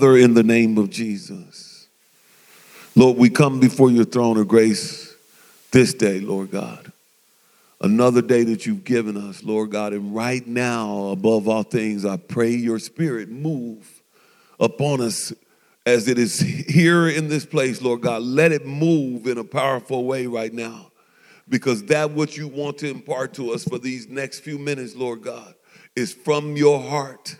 Father, in the name of Jesus, Lord, we come before your throne of grace this day, Lord God. Another day that you've given us, Lord God. And right now, above all things, I pray your spirit move upon us as it is here in this place, Lord God. Let it move in a powerful way right now. Because that what you want to impart to us for these next few minutes, Lord God, is from your heart.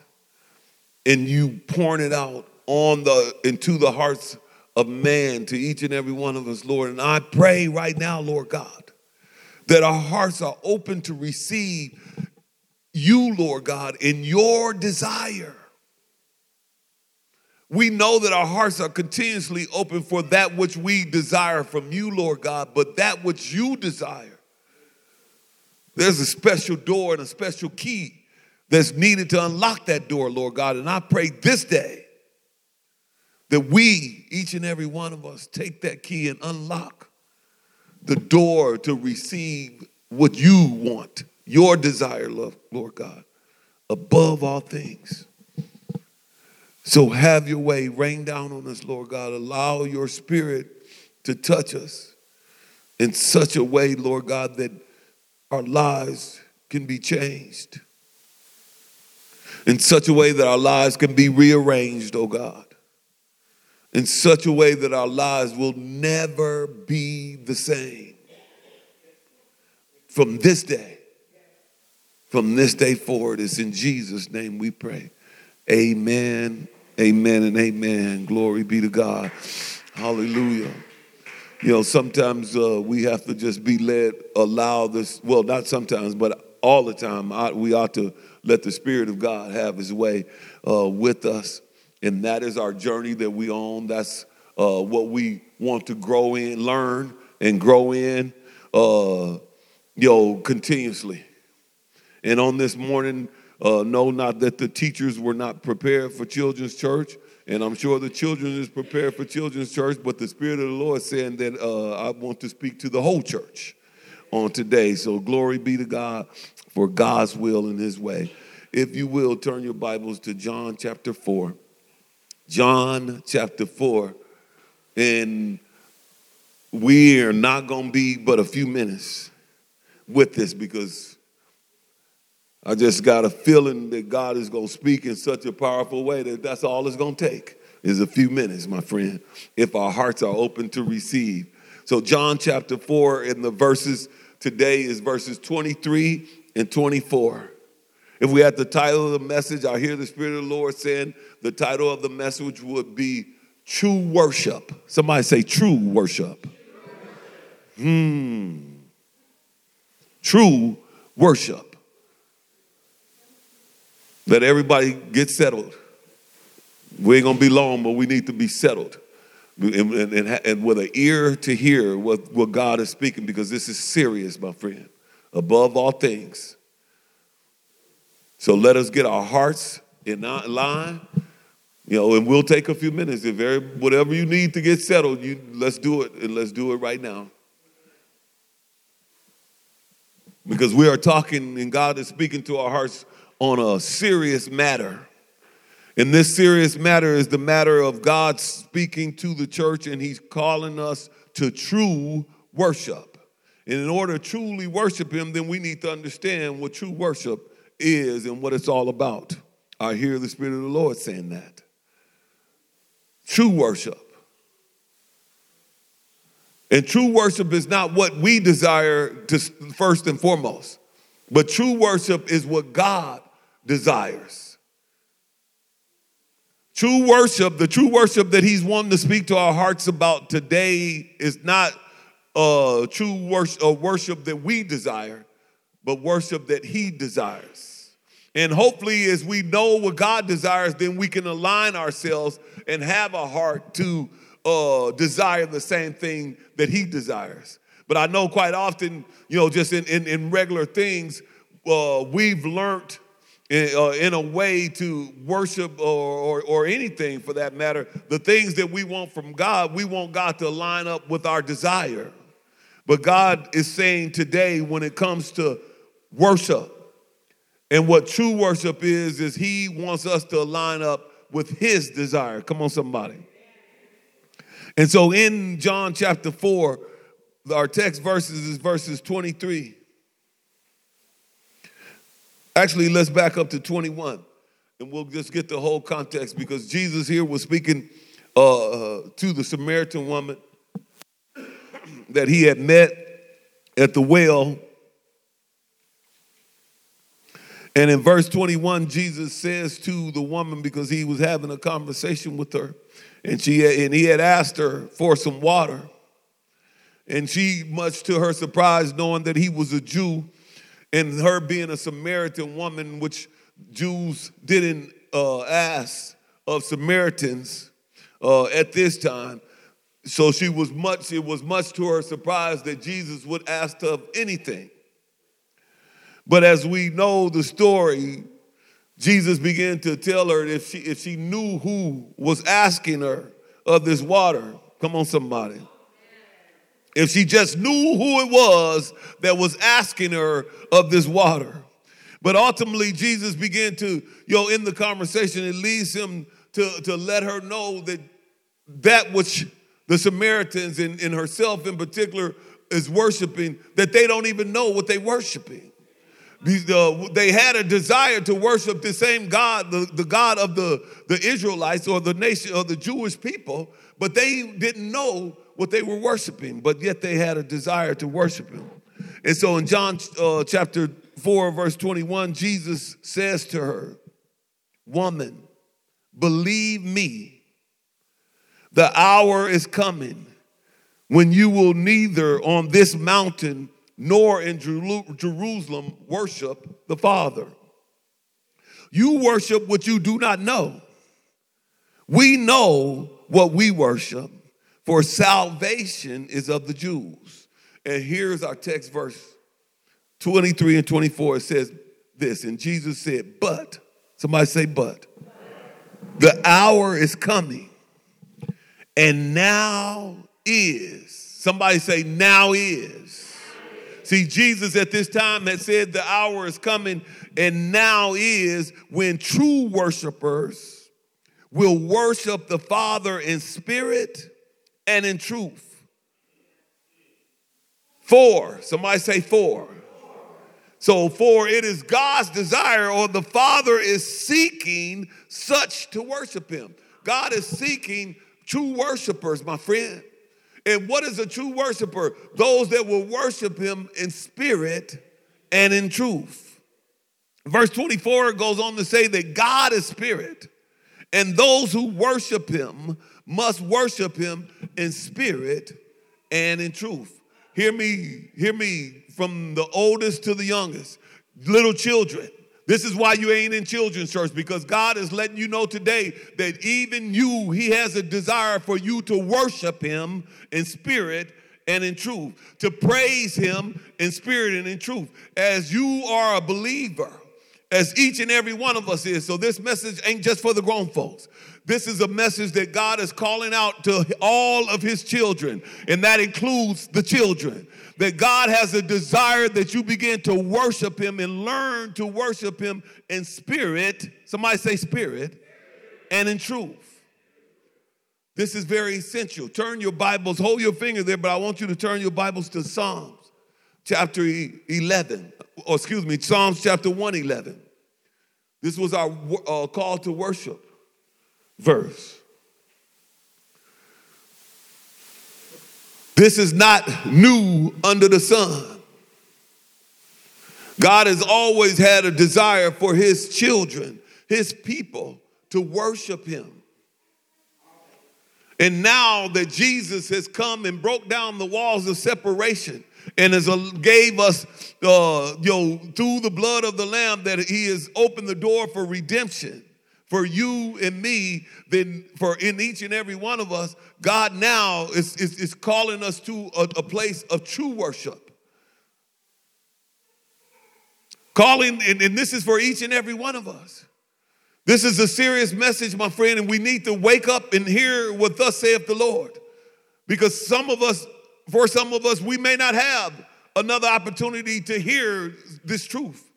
And you pouring it out on the into the hearts of man to each and every one of us, Lord. And I pray right now, Lord God, that our hearts are open to receive you, Lord God, in your desire. We know that our hearts are continuously open for that which we desire from you, Lord God, but that which you desire, there's a special door and a special key that's needed to unlock that door, Lord God. And I pray this day that we, each and every one of us, take that key and unlock the door to receive what you want, your desire, Lord God, above all things. So have your way, rain down on us, Lord God. Allow your spirit to touch us in such a way, Lord God, that our lives can be changed. In such a way that our lives can be rearranged, oh God. In such a way that our lives will never be the same. From this day, from this day forward, it's in Jesus' name we pray. Amen Amen and amen. Glory be to God. Hallelujah. You know, sometimes uh, we have to just be led, allow this, well, not sometimes, but all the time, I, we ought to let the Spirit of God have His way uh, with us. And that is our journey that we own. That's uh, what we want to grow in, learn, and grow in, uh, you know, continuously. And on this morning, uh, know not that the teachers were not prepared for children's church, and I'm sure the children is prepared for children's church, but the Spirit of the Lord saying that uh, I want to speak to the whole church on today. So glory be to God for God's will and His way. If you will, turn your Bibles to John chapter 4. John chapter 4. And we are not going to be but a few minutes with this because I just got a feeling that God is going to speak in such a powerful way that that's all it's going to take is a few minutes, my friend, if our hearts are open to receive. So, John chapter 4, and the verses today is verses 23 and 24. If we had the title of the message, I hear the Spirit of the Lord saying the title of the message would be True Worship. Somebody say, True Worship. Hmm. True worship. Let everybody get settled. We ain't gonna be long, but we need to be settled. And, and, and, with an ear to hear what, what God is speaking, because this is serious, my friend, above all things. So let us get our hearts in line, you know, and we'll take a few minutes. If every, whatever you need to get settled, you let's do it, and let's do it right now. Because we are talking, and God is speaking to our hearts on a serious matter. And this serious matter is the matter of God speaking to the church, and He's calling us to true worship. And in order to truly worship Him, then we need to understand what true worship is and what it's all about. I hear the Spirit of the Lord saying that. True worship. And true worship is not what we desire to first and foremost, but true worship is what God desires. True worship, the true worship that he's wanting to speak to our hearts about today is not uh, true worship, uh, worship that we desire, but worship that he desires. And hopefully, as we know what God desires, then we can align ourselves and have a heart to uh, desire the same thing that he desires. But I know quite often, you know, just in, in, in regular things, uh, we've learned in, uh, in a way to worship or, or, or anything for that matter, the things that we want from God, we want God to line up with our desire. But God is saying today, when it comes to worship, and what true worship is, is He wants us to line up with his desire. Come on, somebody. And so in John chapter 4, our text verses is verses 23. Actually, let's back up to 21 and we'll just get the whole context because Jesus here was speaking uh, uh, to the Samaritan woman that he had met at the well. And in verse 21, Jesus says to the woman, because he was having a conversation with her, and she and he had asked her for some water. And she, much to her surprise, knowing that he was a Jew, and her being a Samaritan woman, which Jews didn't uh, ask of Samaritans uh, at this time, so she was much, it was much to her surprise that Jesus would ask of anything. But as we know the story, Jesus began to tell her if she, if she knew who was asking her of this water, come on, somebody. If she just knew who it was that was asking her of this water. But ultimately, Jesus began to, you know, in the conversation, it leads him to, to let her know that that which the Samaritans and, and herself in particular is worshiping, that they don't even know what they're worshiping. Uh, they had a desire to worship the same God, the, the God of the, the Israelites or the nation or the Jewish people, but they didn't know what they were worshiping, but yet they had a desire to worship him. And so in John uh, chapter 4, verse 21, Jesus says to her, Woman, believe me the hour is coming when you will neither on this mountain nor in Jerusalem worship the Father. You worship what you do not know. We know what we worship, for salvation is of the Jews. And here's our text verse 23 and 24. It says this, and Jesus said, But, somebody say, But, the hour is coming and now is. Somebody say, now is. See, Jesus at this time had said the hour is coming, and now is when true worshipers will worship the Father in spirit and in truth. For, somebody say for. So, for it is God's desire, or the Father is seeking such to worship Him. God is seeking True worshipers, my friend. And what is a true worshiper? Those that will worship him in spirit and in truth. Verse 24 goes on to say that God is spirit, and those who worship him must worship him in spirit and in truth. Hear me, hear me from the oldest to the youngest. Little children, this is why you ain't in children's church because God is letting you know today that even you, He has a desire for you to worship Him in spirit and in truth, to praise Him in spirit and in truth. As you are a believer, as each and every one of us is. So this message ain't just for the grown folks. This is a message that God is calling out to all of his children, and that includes the children. That God has a desire that you begin to worship him and learn to worship him in spirit. Somebody say spirit and in truth. This is very essential. Turn your Bibles, hold your finger there, but I want you to turn your Bibles to Psalms chapter 11, or excuse me, Psalms chapter 111. This was our uh, call to worship verse. This is not new under the sun. God has always had a desire for his children, his people, to worship him. And now that Jesus has come and broke down the walls of separation and has gave us, uh, you know, through the blood of the Lamb, that He has opened the door for redemption for you and me, then for in each and every one of us, God now is, is, is calling us to a, a place of true worship. Calling, and, and this is for each and every one of us. This is a serious message, my friend, and we need to wake up and hear what thus saith the Lord. Because some of us, for some of us, we may not have another opportunity to hear this truth.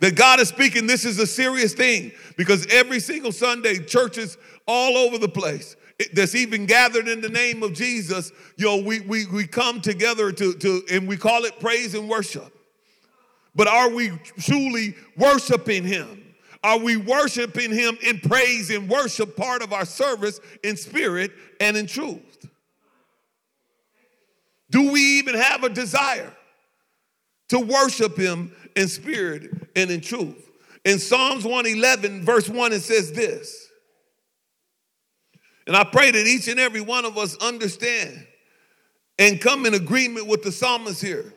That God is speaking. This is a serious thing because every single Sunday, churches all over the place that's even gathered in the name of Jesus, you know, we, we, we come together to, to, and we call it praise and worship. But are we truly worshiping Him? Are we worshiping Him in praise and worship, part of our service in spirit and in truth? Do we even have a desire to worship Him in spirit and in truth? In Psalms 111, verse 1, it says this and I pray that each and every one of us understand and come in agreement with the psalmist here.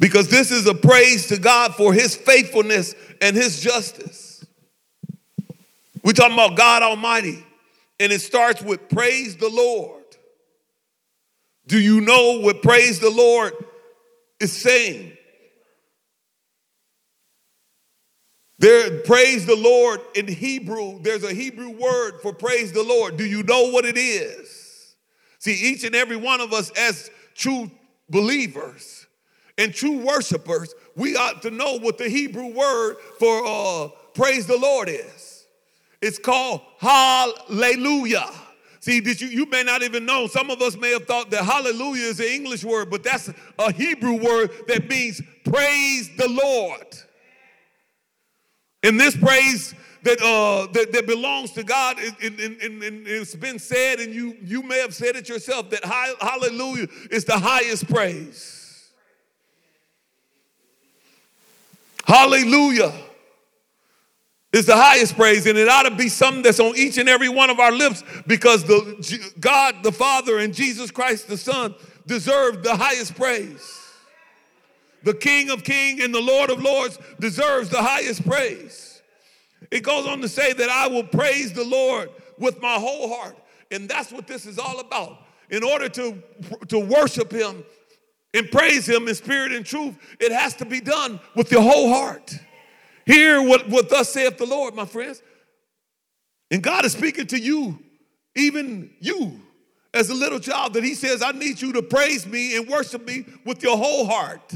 Because this is a praise to God for his faithfulness and his justice. We're talking about God Almighty, and it starts with praise the Lord. Do you know what praise the Lord is saying? There, praise the Lord in Hebrew, there's a Hebrew word for praise the Lord. Do you know what it is? See, each and every one of us, as true believers and true worshipers, we ought to know what the Hebrew word for uh, praise the Lord is. It's called hallelujah. See, you, you may not even know. Some of us may have thought that hallelujah is an English word, but that's a Hebrew word that means praise the Lord. And this praise that, uh, that, that belongs to God, and, and, and, it's been said, and you, you may have said it yourself, that hallelujah is the highest praise. Hallelujah is the highest praise, and it ought to be something that's on each and every one of our lips because the God the Father and Jesus Christ the Son deserve the highest praise the King of Kings and the Lord of Lords, deserves the highest praise. It goes on to say that I will praise the Lord with my whole heart. And that's what this is all about. In order to, to worship Him and praise Him in spirit and truth, it has to be done with your whole heart. Hear what, what thus saith the Lord, my friends. And God is speaking to you, even you, as a little child, that He says, I need you to praise me and worship me with your whole heart.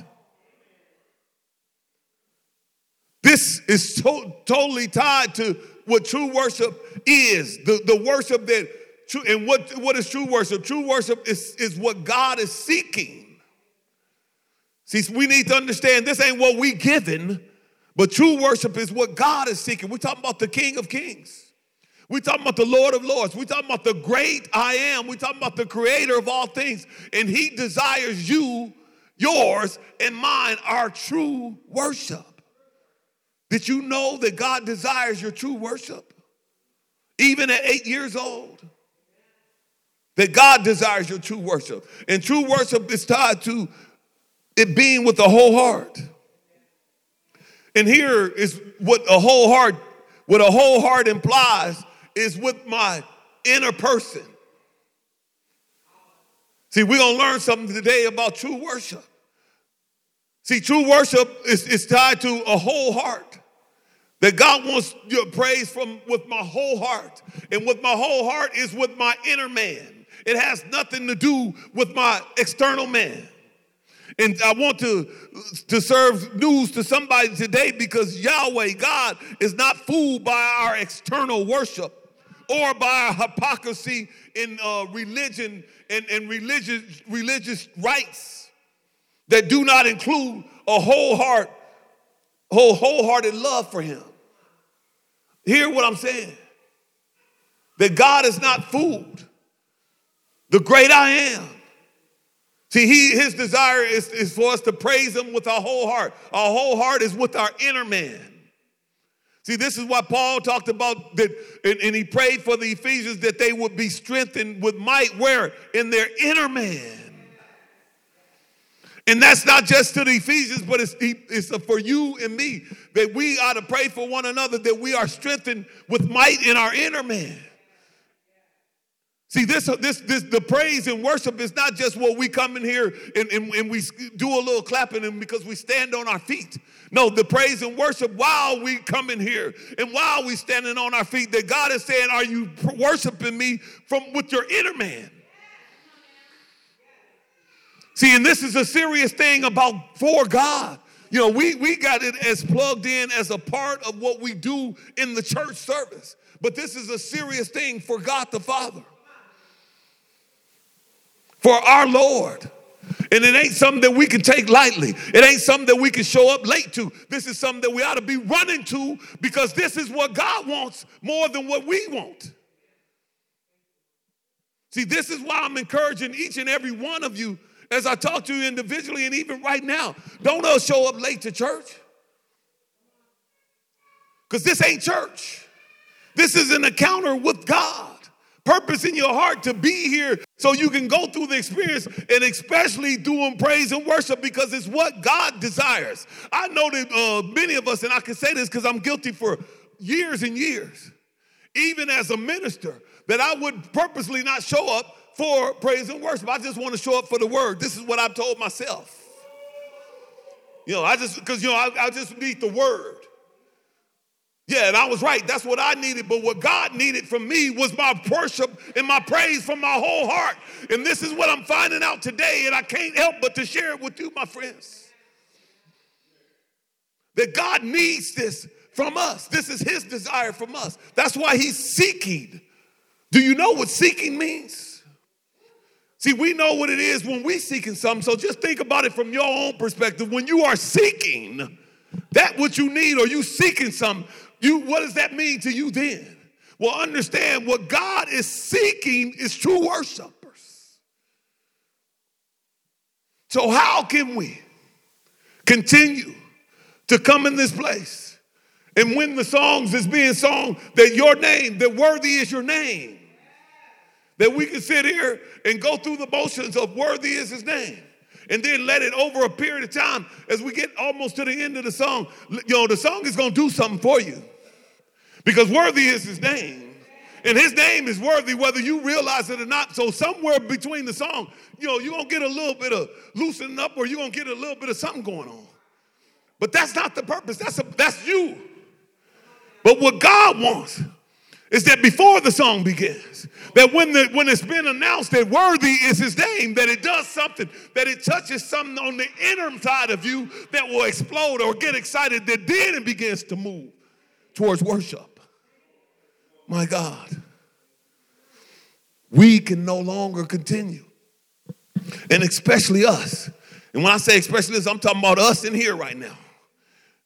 This is to- totally tied to what true worship is. The, the worship that, true, and what, what is true worship? True worship is, is what God is seeking. See, we need to understand this ain't what we given, but true worship is what God is seeking. We're talking about the King of Kings. We're talking about the Lord of Lords. We're talking about the great I am. We're talking about the creator of all things. And he desires you, yours, and mine, our true worship. Did you know that God desires your true worship? Even at eight years old. That God desires your true worship. And true worship is tied to it being with the whole heart. And here is what a whole heart, what a whole heart implies is with my inner person. See, we're gonna learn something today about true worship. See, true worship is, is tied to a whole heart. That God wants your praise from with my whole heart. And with my whole heart is with my inner man. It has nothing to do with my external man. And I want to, to serve news to somebody today because Yahweh, God, is not fooled by our external worship or by our hypocrisy in uh, religion and, and religious, religious rites that do not include a whole heart, whole, wholehearted love for Him. Hear what I'm saying. That God is not fooled. The great I am. See, he, his desire is, is for us to praise him with our whole heart. Our whole heart is with our inner man. See, this is what Paul talked about that, and, and he prayed for the Ephesians that they would be strengthened with might where? In their inner man. And that's not just to the Ephesians, but it's, it's for you and me that we ought to pray for one another that we are strengthened with might in our inner man. See, this, this, this, the praise and worship is not just what we come in here and, and, and we do a little clapping and because we stand on our feet. No, the praise and worship while we come in here and while we standing on our feet, that God is saying, Are you worshiping me from with your inner man? See, and this is a serious thing about for God. You know, we, we got it as plugged in as a part of what we do in the church service. But this is a serious thing for God the Father, for our Lord. And it ain't something that we can take lightly. It ain't something that we can show up late to. This is something that we ought to be running to because this is what God wants more than what we want. See, this is why I'm encouraging each and every one of you as I talk to you individually and even right now. Don't all show up late to church. Because this ain't church. This is an encounter with God. Purpose in your heart to be here so you can go through the experience and especially doing praise and worship because it's what God desires. I know that uh, many of us, and I can say this because I'm guilty for years and years, even as a minister, that I would purposely not show up for praise and worship. I just want to show up for the word. This is what I've told myself. You know, I just, because, you know, I, I just need the word. Yeah, and I was right. That's what I needed. But what God needed from me was my worship and my praise from my whole heart. And this is what I'm finding out today, and I can't help but to share it with you, my friends. That God needs this from us. This is His desire from us. That's why He's seeking. Do you know what seeking means? See, we know what it is when we're seeking something. So just think about it from your own perspective. When you are seeking that what you need or you seeking something, you what does that mean to you then? Well, understand what God is seeking is true worshipers. So how can we continue to come in this place and when the songs is being sung that your name, that worthy is your name? that we can sit here and go through the motions of worthy is his name and then let it over a period of time as we get almost to the end of the song. You know the song is going to do something for you. Because worthy is his name. And his name is worthy whether you realize it or not. So somewhere between the song you know you're going to get a little bit of loosening up or you're going to get a little bit of something going on. But that's not the purpose. That's a, that's you. But what god wants is that before the song begins, that when, the, when it's been announced that worthy is his name, that it does something, that it touches something on the inner side of you that will explode or get excited, that then it begins to move towards worship. My God, we can no longer continue. And especially us. And when I say especially us, I'm talking about us in here right now.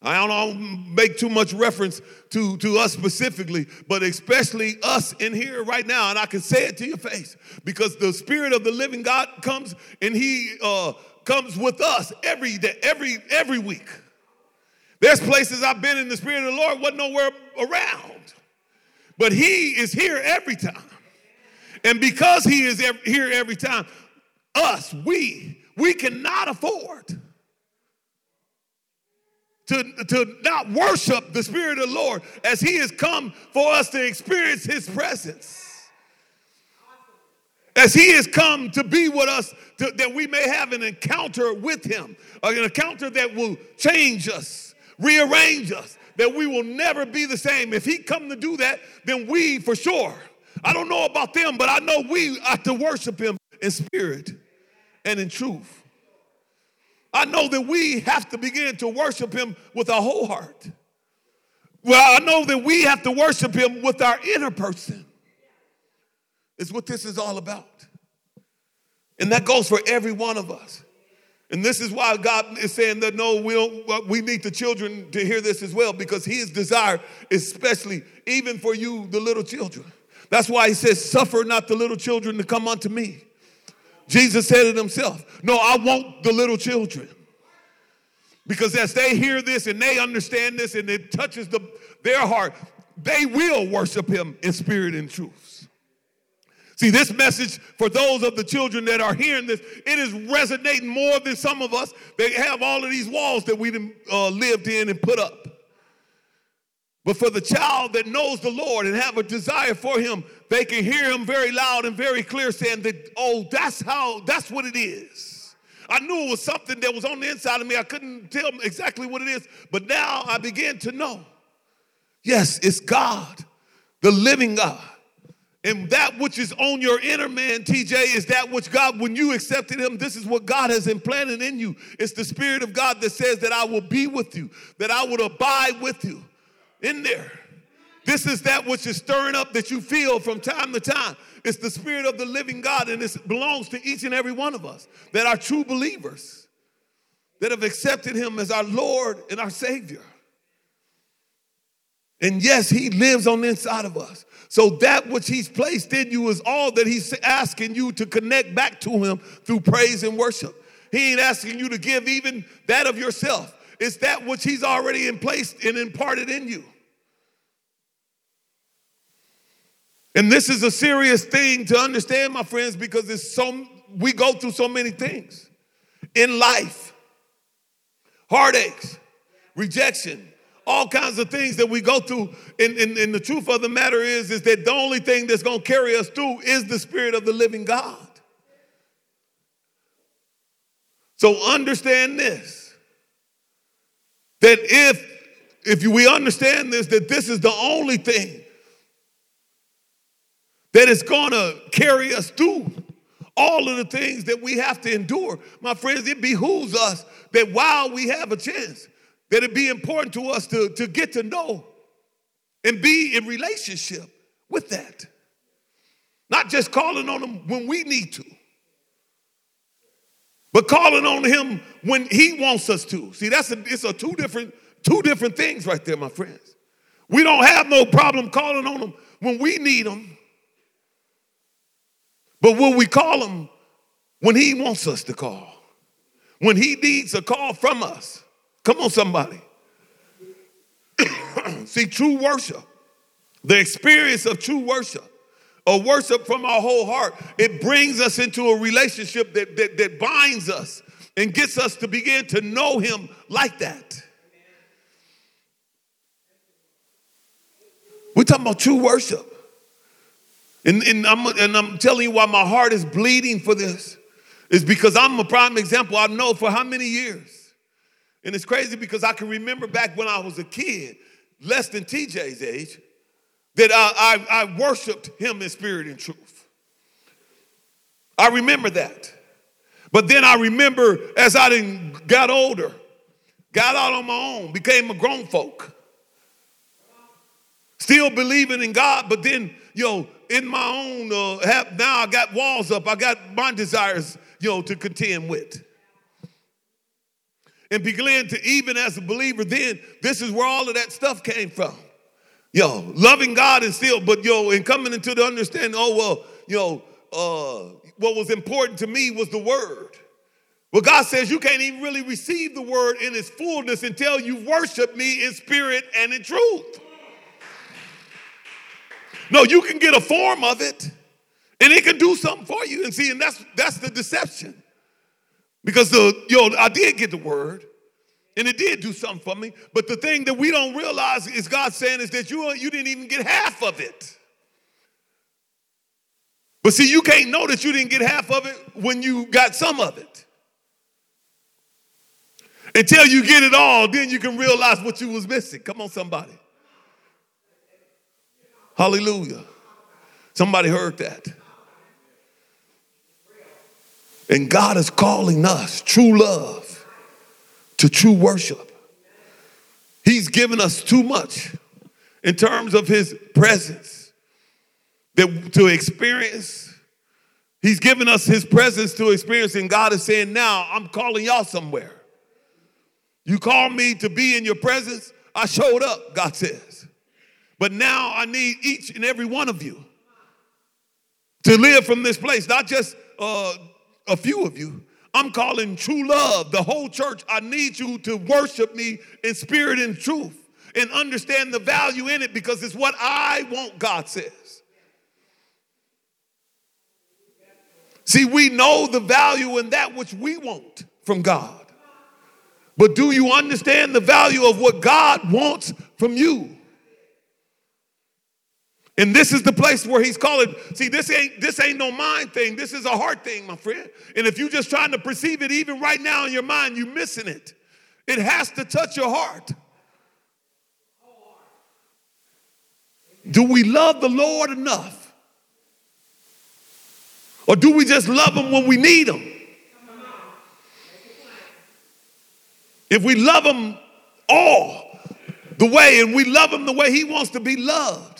I don't make too much reference to, to us specifically, but especially us in here right now. And I can say it to your face because the Spirit of the living God comes and He uh, comes with us every day, every every week. There's places I've been in the Spirit of the Lord, wasn't nowhere around. But He is here every time. And because He is here every time, us, we, we cannot afford to, to not worship the Spirit of the Lord as He has come for us to experience His presence. As He has come to be with us, to, that we may have an encounter with Him, uh, an encounter that will change us, rearrange us, that we will never be the same. If He come to do that, then we for sure. I don't know about them, but I know we ought to worship Him in spirit and in truth. I know that we have to begin to worship him with our whole heart. Well, I know that we have to worship him with our inner person. Is what this is all about. And that goes for every one of us. And this is why God is saying that no, we don't, we need the children to hear this as well, because his desire, especially even for you, the little children. That's why he says, Suffer not the little children to come unto me. Jesus said it himself. No, I want the little children. Because as they hear this and they understand this and it touches the, their heart, they will worship him in spirit and truth. See, this message for those of the children that are hearing this, it is resonating more than some of us They have all of these walls that we uh, lived in and put up. But for the child that knows the Lord and have a desire for him, they can hear him very loud and very clear saying that, oh, that's how, that's what it is. I knew it was something that was on the inside of me. I couldn't tell exactly what it is, but now I begin to know. Yes, it's God, the living God, And that which is on your inner man, TJ, is that which God, when you accepted Him, this is what God has implanted in you. It's the Spirit of God that says that I will be with you, that I will abide with you in there. This is that which is stirring up that you feel from time to time. It's the Spirit of the living God, and it belongs to each and every one of us that are true believers that have accepted Him as our Lord and our Savior. And yes, He lives on the inside of us. So that which He's placed in you is all that He's asking you to connect back to Him through praise and worship. He ain't asking you to give even that of yourself. It's that which He's already in place and imparted in you. And this is a serious thing to understand, my friends, because it's so we go through so many things in life. Heartaches, rejection, all kinds of things that we go through. And, and, and the truth of the matter is, is that the only thing that's going to carry us through is the Spirit of the living God. So understand this that if if we understand this, that this is the only thing that is going to carry us through all of the things that we have to endure. My friends, it behooves us that while we have a chance, that it be important to us to, to get to know and be in relationship with that. Not just calling on him when we need to, but calling on him when he wants us to. See, that's a, it's a two different two different things right there, my friends. We don't have no problem calling on him when we need him. But will we call him when he wants us to call? When he needs a call from us? Come on, somebody. See, true worship, the experience of true worship, a worship from our whole heart, it brings us into a relationship that, that, that binds us and gets us to begin to know him like that. We're talking about true worship. And, and, I'm, and I'm telling you why my heart is bleeding for this is because I'm a prime example. I know for how many years. And it's crazy because I can remember back when I was a kid, less than TJ's age, that I, I, I worshiped him in spirit and truth. I remember that. But then I remember as I got older, got out on my own, became a grown folk, still believing in God, but then, know, in my own, uh, have, now I got walls up. I got my desires, you know, to contend with. And began to, even as a believer, then this is where all of that stuff came from. Yo, loving God and still, but yo, and coming into the understanding, oh, well, you know, uh, what was important to me was the word. Well, God says you can't even really receive the word in its fullness until you worship me in spirit and in truth. No, you can get a form of it and it can do something for you. And see, and that's that's the deception. Because the yo, I did get the word, and it did do something for me. But the thing that we don't realize is God saying is that you you didn't even get half of it. But see, you can't know that you didn't get half of it when you got some of it. Until you get it all, then you can realize what you was missing. Come on, somebody. Hallelujah. Somebody heard that. And God is calling us, true love, to true worship. He's given us too much in terms of His presence that to experience. He's given us His presence to experience, and God is saying, Now I'm calling y'all somewhere. You called me to be in your presence. I showed up, God says. But now I need each and every one of you to live from this place, not just uh, a few of you. I'm calling true love, the whole church. I need you to worship me in spirit and truth and understand the value in it because it's what I want, God says. See, we know the value in that which we want from God. But do you understand the value of what God wants from you? And this is the place where he's calling. See, this ain't this ain't no mind thing. This is a heart thing, my friend. And if you're just trying to perceive it even right now in your mind, you're missing it. It has to touch your heart. Do we love the Lord enough Or do we just love him when we need him? If we love him all the way and we love him the way he wants to be loved,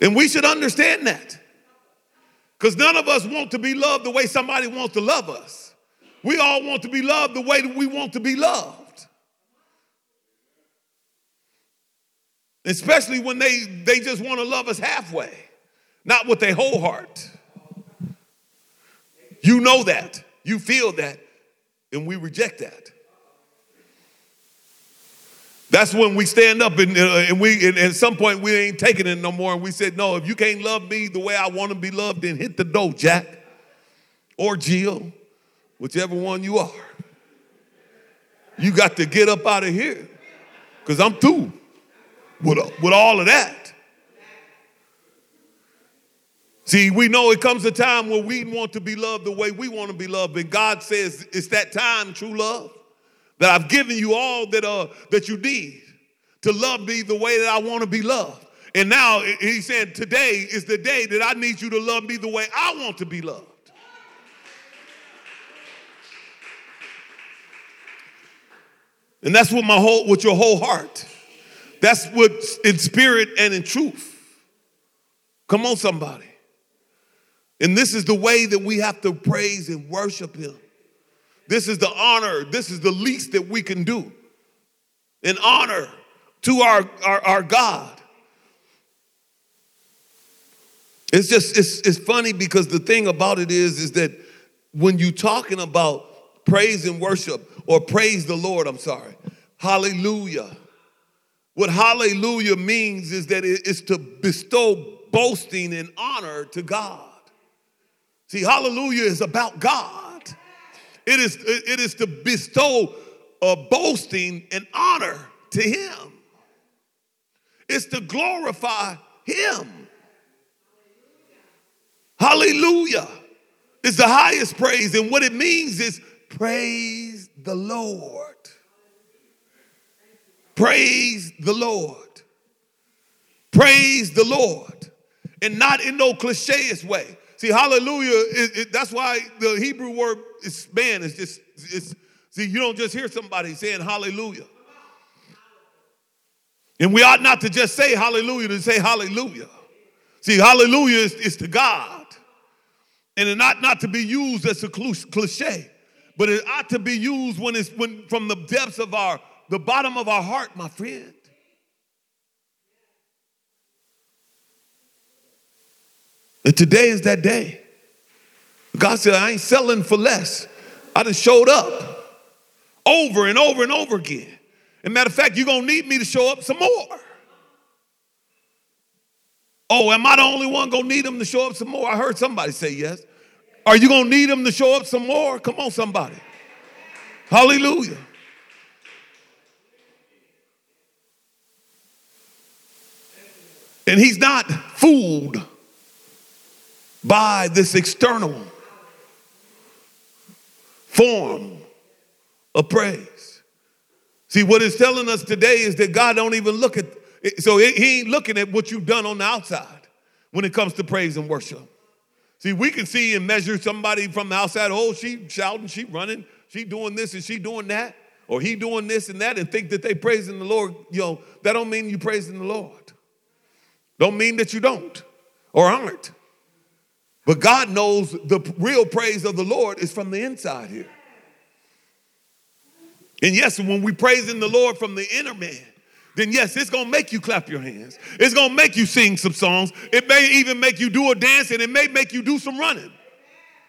and we should understand that. Because none of us want to be loved the way somebody wants to love us. We all want to be loved the way that we want to be loved. Especially when they, they just want to love us halfway, not with their whole heart. You know that. You feel that. And we reject that. That's when we stand up and, uh, and we, and at some point, we ain't taking it no more. And we said, no, if you can't love me the way I want to be loved, then hit the door, Jack or Jill, whichever one you are. You got to get up out of here because I'm through with, with all of that. See, we know it comes a time where we want to be loved the way we want to be loved, and God says it's that time, true love that I've given you all that, uh, that you need to love me the way that I want to be loved. And now he said, Today is the day that I need you to love me the way I want to be loved. And that's what my whole, with your whole heart. That's what in spirit and in truth. Come on, somebody. And this is the way that we have to praise and worship him. This is the honor, this is the least that we can do. An honor to our, our, our God. It's just, it's, it's funny because the thing about it is, is that when you're talking about praise and worship, or praise the Lord, I'm sorry, hallelujah. What hallelujah means is that it's to bestow boasting and honor to God. See, hallelujah is about God. It is, it is to bestow a boasting and honor to Him. It's to glorify Him. Hallelujah. It's the highest praise. And what it means is praise the Lord. Praise the Lord. Praise the Lord. And not in no clicheist way. See, hallelujah, it, it, that's why the Hebrew word is man, it's just, it's, see, you don't just hear somebody saying hallelujah. And we ought not to just say hallelujah to say hallelujah. See, hallelujah is, is to God. And it ought not to be used as a cliche, but it ought to be used when it's when from the depths of our, the bottom of our heart, my friend. And today is that day. God said, I ain't selling for less. I just showed up over and over and over again. And matter of fact, you're to need me to show up some more. Oh, am I the only one to need him to show up some more? I heard somebody say yes. Are you to need him to show up some more? Come on, somebody. Hallelujah. And he's not fooled by this external form of praise. See, what it's telling us today is that God don't even look at, so he ain't looking at what you've done on the outside when it comes to praise and worship. See, we can see and measure somebody from the outside, oh, she shouting, she running, she doing this and she doing that, or he doing this and that, and think that they praising the Lord. Know, that don't mean you praising the Lord. Don't mean that you don't or aren't. But God knows the real praise of the Lord is from the inside here. And yes, when we praise in the Lord from the inner man, then yes, it's gonna make you clap your hands. It's gonna make you sing some songs. It may even make you do a dance and it may make you do some running.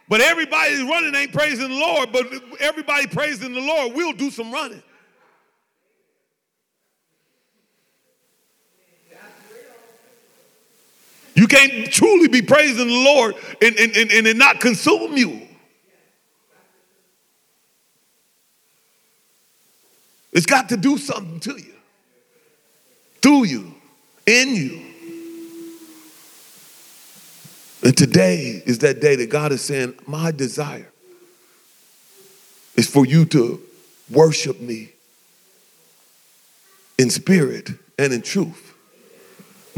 But everybody running ain't praising the Lord, but everybody praising the Lord will do some running. Can't truly be praising the Lord and, and, and, and not consume you. It's got to do something to you, through you, in you. And today is that day that God is saying, My desire is for you to worship me in spirit and in truth.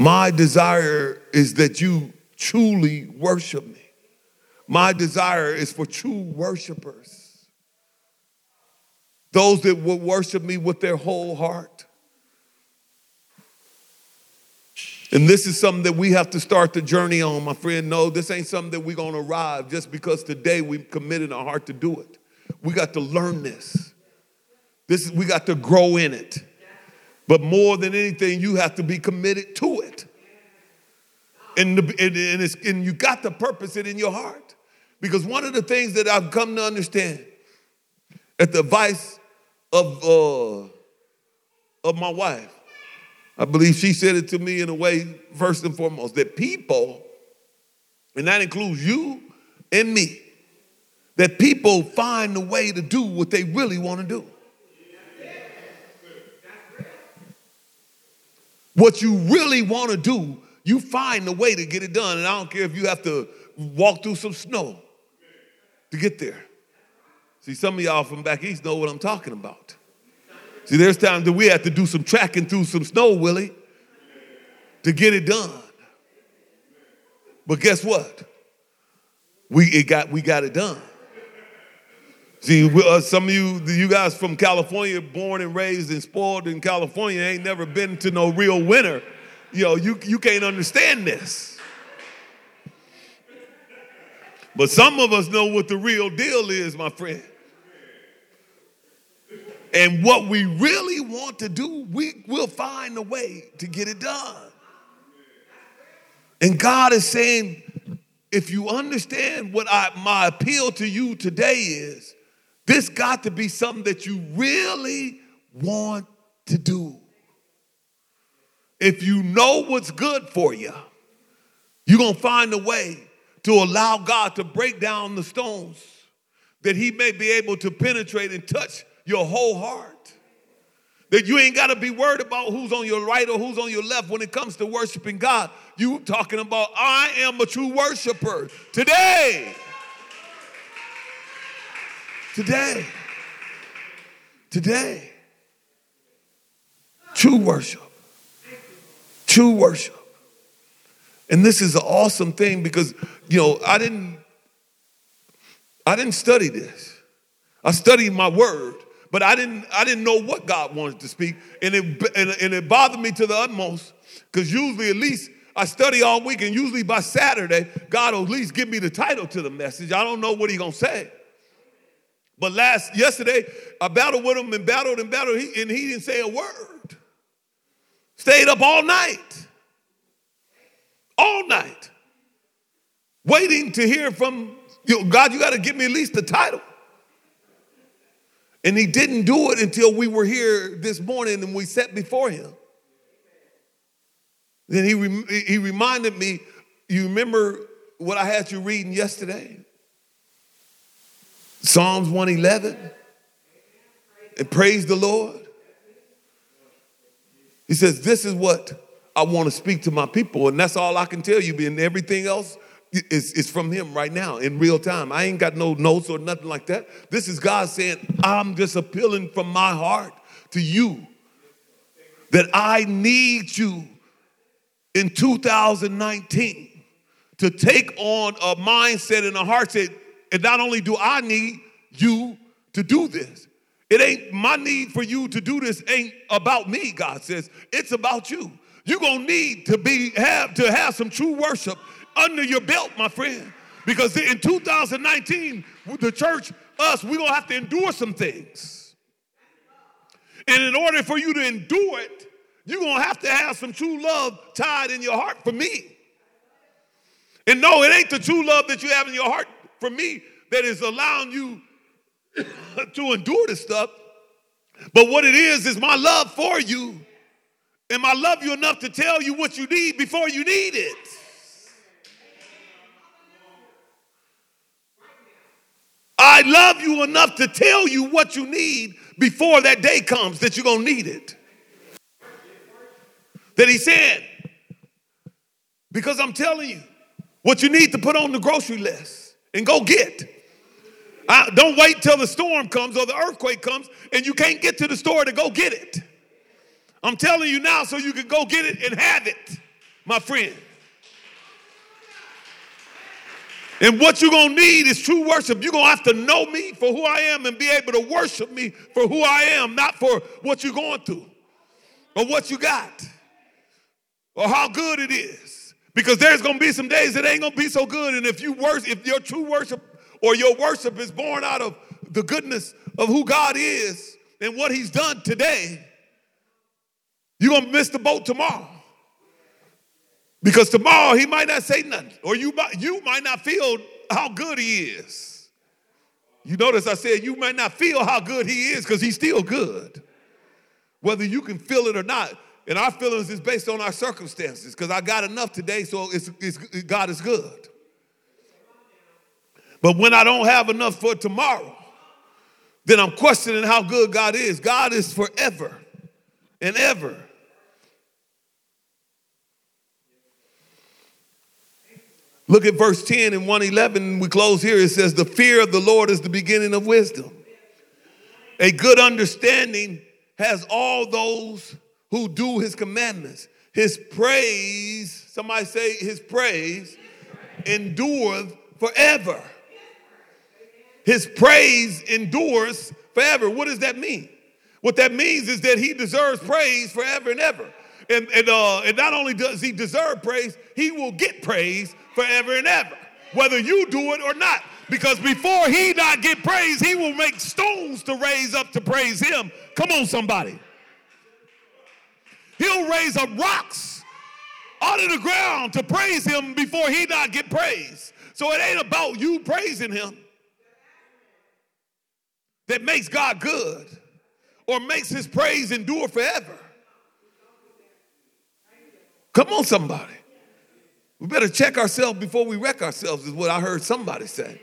My desire is that you truly worship me. My desire is for true worshipers, those that will worship me with their whole heart. And this is something that we have to start the journey on, my friend. No, this ain't something that we're going to arrive just because today we've committed our heart to do it. We got to learn this. This is, we got to grow in it. But more than anything, you have to be committed to. And, the, and, and, and you got to purpose it in your heart. Because one of the things that I've come to understand at the advice of, uh, of my wife, I believe she said it to me in a way, first and foremost, that people, and that includes you and me, that people find a way to do what they really want to do. What you really want to do, you find a way to get it done. And I don't care if you have to walk through some snow to get there. See, some of y'all from back east know what I'm talking about. See, there's times that we have to do some tracking through some snow, Willie, to get it done. But guess what? We, it got, we got it done. See, uh, some of you, you guys from California, born and raised and spoiled in California, ain't never been to no real winter. Know, you, you can't understand this. But some of us know what the real deal is, my friend. And what we really want to do, we will find a way to get it done. And God is saying, if you understand what I, my appeal to you today is, this got to be something that you really want to do. If you know what's good for you, you're going to find a way to allow God to break down the stones that He may be able to penetrate and touch your whole heart. That you ain't got to be worried about who's on your right or who's on your left when it comes to worshiping God. You talking about, I am a true worshiper today. Today. Today. True worship. True worship. And this is an awesome thing because, you know, I didn't I didn't study this. I studied my word, but I didn't I didn't know what God wanted to speak. And it and, and it bothered me to the utmost because usually at least I study all week, and usually by Saturday, God will at least give me the title to the message. I don't know what He's gonna say. But last yesterday, I battled with him and battled and battled, and he didn't say a word. Stayed up all night. All night. Waiting to hear from you God, you got to give me at least the title. And he didn't do it until we were here this morning and we sat before him. Then he, he reminded me, you remember what I had you reading yesterday? Psalms 111 and praise the Lord. He says, This is what I want to speak to my people. And that's all I can tell you. And everything else is, is from him right now in real time. I ain't got no notes or nothing like that. This is God saying, I'm just appealing from my heart to you that I need you in 2019 to take on a mindset and a heart that and not only do I need you to do this, it ain't my need for you to do this ain't about me, God says. It's about you. You're gonna need to be have to have some true worship under your belt, my friend. Because in 2019, the church, us, we're gonna have to endure some things. And in order for you to endure it, you're gonna have to have some true love tied in your heart for me. And no, it ain't the true love that you have in your heart for me that is allowing you to endure this stuff. But what it is, is my love for you. And I love you enough to tell you what you need before you need it. I love you enough to tell you what you need before that day comes that you're going to need it. That he said, because I'm telling you what you need to put on the grocery list and go get. I, don't wait till the storm comes or the earthquake comes and you can't get to the store to go get it. I'm telling you now so you can go get it and have it, my friend. And what you're going to need is true worship. You're going to have to know me for who I am and be able to worship me for who I am, not for what you're going through or what you got or how good it is. Because there's going to be some days that ain't going to be so good. And if you worship, if your true worship or your worship is born out of the goodness of who God is and what he's done today, you're going to miss the boat tomorrow. Because tomorrow he might not say nothing, or you might, you might not feel how good he is. You notice I said you might not feel how good he is because he's still good. Whether you can feel it or not. And our feelings is based on our circumstances because I got enough today, so it's, it's, God is good. But when I don't have enough for tomorrow, then I'm questioning how good God is. God is forever and ever. Look at verse 10 and 111. We close here. It says, The fear of the Lord is the beginning of wisdom. A good understanding has all those who do his commandments. His praise, somebody say, His praise endureth forever. His praise endures forever. What does that mean? What that means is that he deserves praise forever and ever. And, and, uh, and not only does he deserve praise, he will get praise forever and ever, whether you do it or not. Because before he not get praise, he will make stones to raise up to praise him. Come on, somebody. He'll raise up rocks out of the ground to praise him before he not get praise. So it ain't about you praising him that makes God good or makes his praise endure forever. Come on, somebody. We better check ourselves before we wreck ourselves, is what I heard somebody say.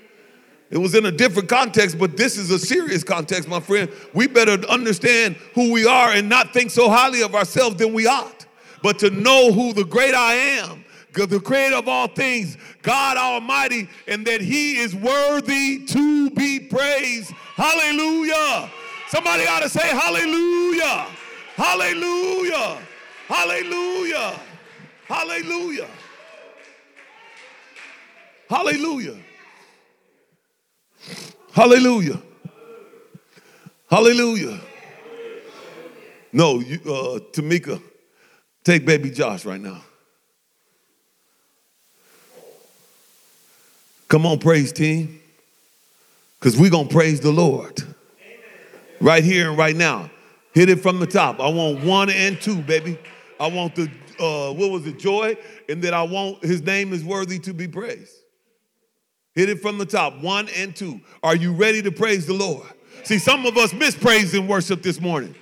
It was in a different context, but this is a serious context, my friend. We better understand who we are and not think so highly of ourselves than we ought, but to know who the great I am, the creator of all things, God Almighty, and that He is worthy to be praised. Hallelujah. Somebody ought to say, Hallelujah. Hallelujah. Hallelujah. Hallelujah. Hallelujah. Hallelujah. Hallelujah. No, you, uh, Tamika, take baby Josh right now. Come on, praise team. Because we're going to praise the Lord. Right here and right now. Hit it from the top. I want one and two, baby. I want the, uh, what was it, joy? And that I want, his name is worthy to be praised. Hit it from the top, one and two. Are you ready to praise the Lord? See, some of us miss praise and worship this morning.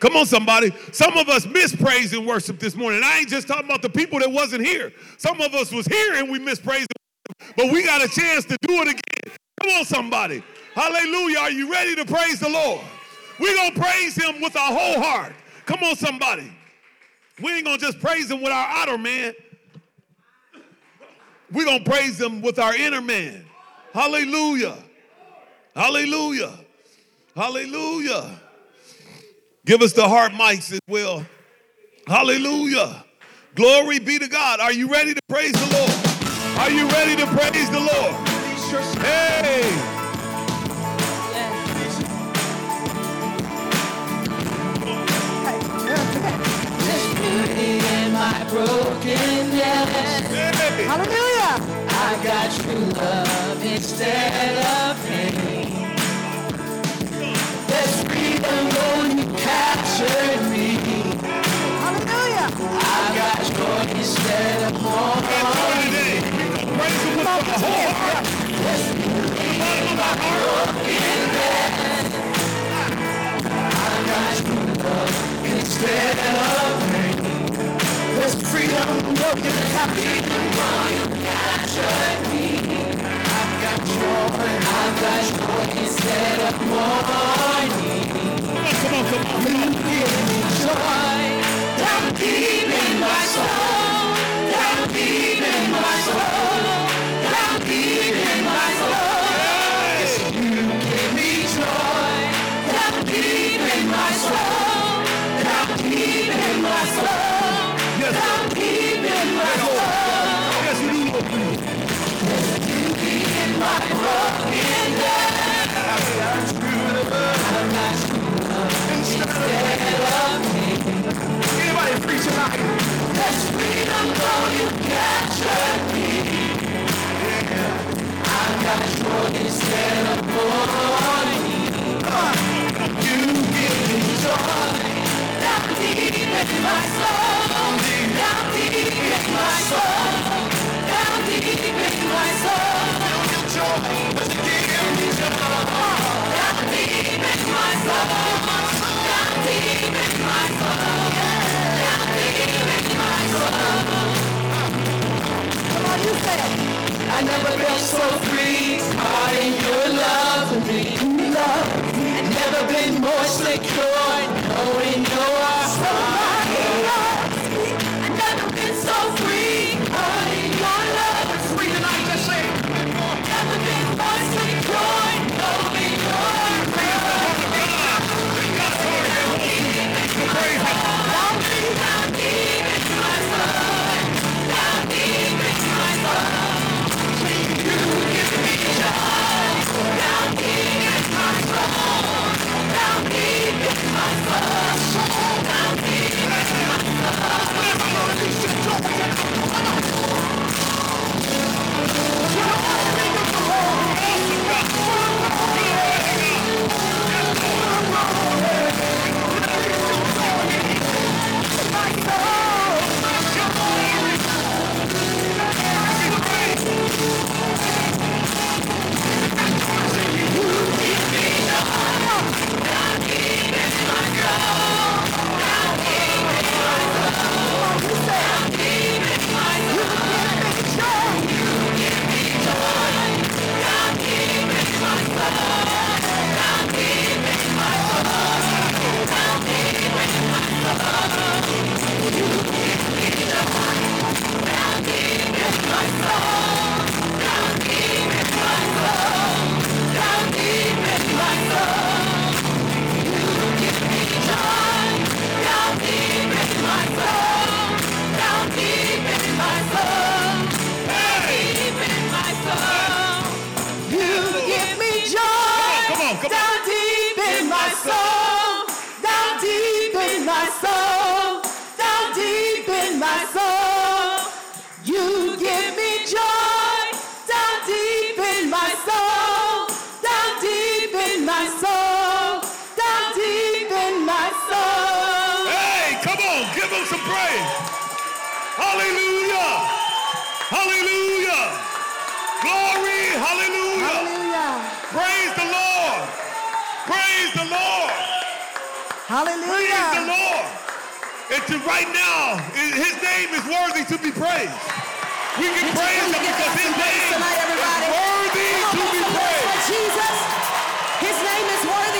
Come on, somebody. Some of us miss praise and worship this morning. I ain't just talking about the people that wasn't here. Some of us was here and we missed praise, but we got a chance to do it again. Come on, somebody. Hallelujah. Are you ready to praise the Lord? We're going to praise him with our whole heart. Come on, somebody. We ain't going to just praise him with our outer man. We're going to praise him with our inner man. Hallelujah. Hallelujah. Hallelujah. Give us the heart mics as well. Hallelujah. Glory be to God. Are you ready to praise the Lord? Are you ready to praise the Lord? Hey. Hallelujah. I got true love instead of pain. There's freedom when you capture me. Hallelujah. I got joy instead of mourning. Praise him with my whole heart. Instead of pain. There's freedom you. I've got joy. I've got joy instead of mourning. On. Give me joy deep in my soul. You. more secure, knowing your heart. And to right now, his name is worthy to be praised. We can Did praise him because his name tonight, is worthy on, to be praised. Jesus, his name is worthy.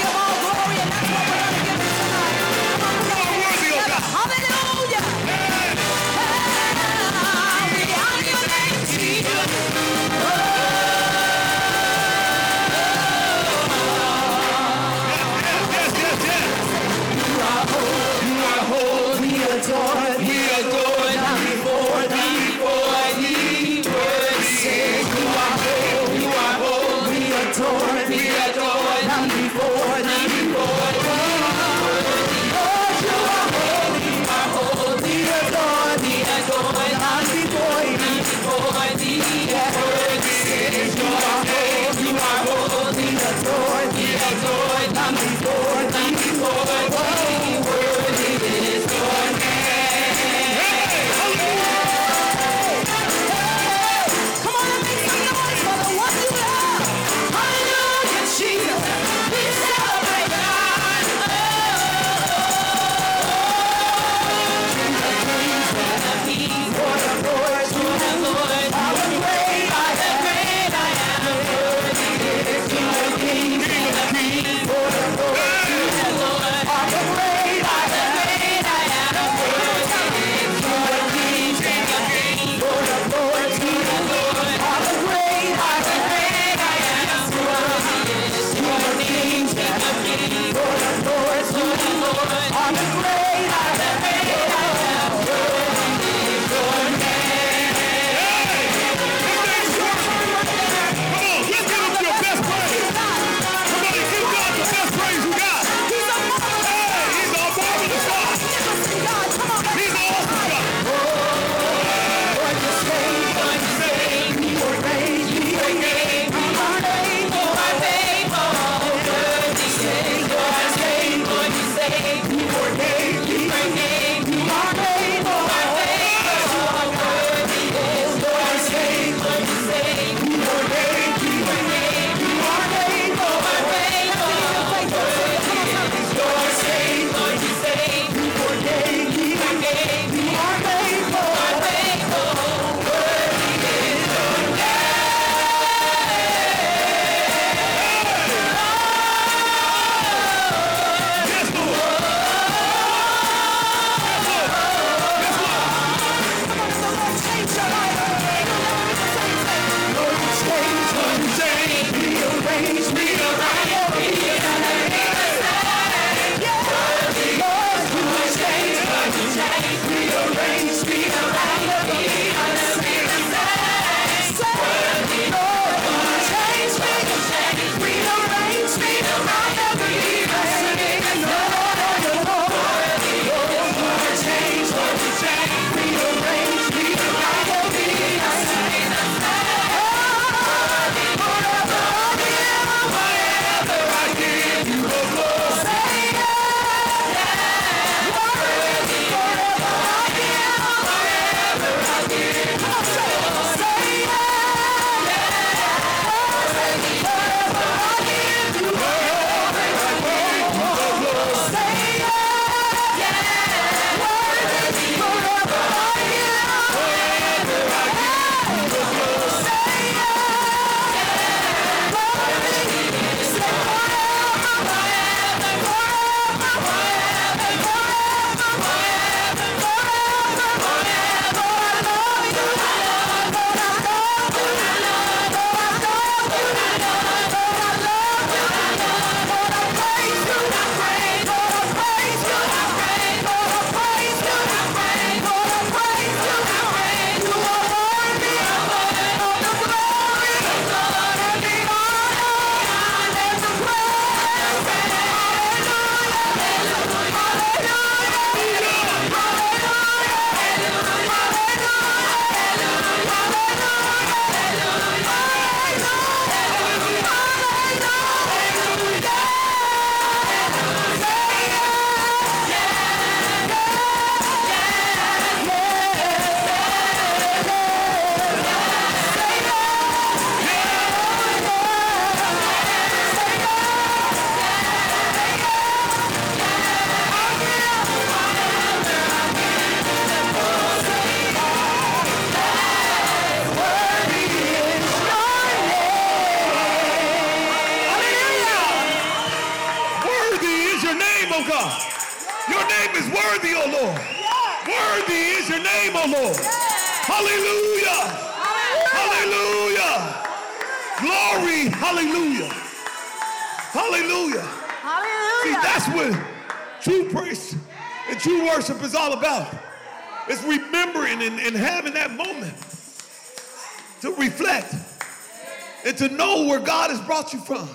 Brought you from,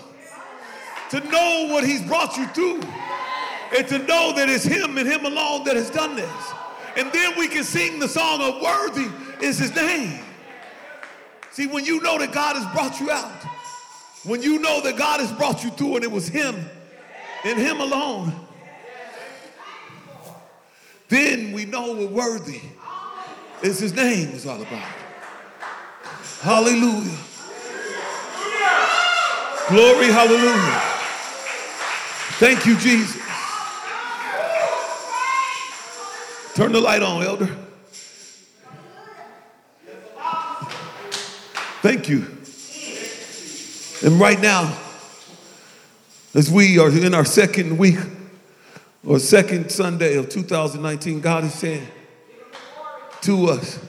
to know what He's brought you through, and to know that it's Him and Him alone that has done this. And then we can sing the song of Worthy is His name. See, when you know that God has brought you out, when you know that God has brought you through and it was Him and Him alone, then we know what worthy is His name is all about. Hallelujah. Glory, hallelujah. Thank you, Jesus. Turn the light on, elder. Thank you. And right now, as we are in our second week or second Sunday of 2019, God is saying to us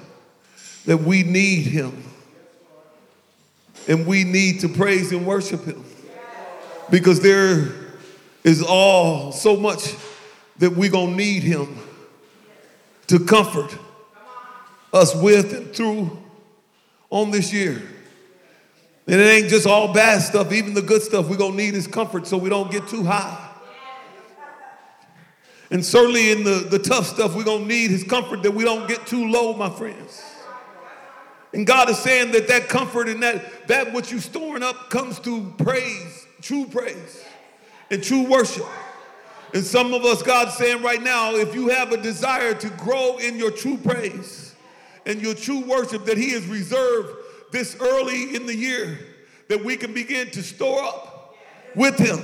that we need Him and we need to praise and worship Him because there is all so much that we're going to need Him to comfort us with and through on this year. And it ain't just all bad stuff, even the good stuff we're going to need is comfort so we don't get too high. And certainly in the, the tough stuff, we're going to need his comfort that we don't get too low, my friends. And God is saying that that comfort and that, that what you're storing up comes through praise, true praise, and true worship. And some of us, God's saying right now, if you have a desire to grow in your true praise and your true worship that He has reserved this early in the year, that we can begin to store up with Him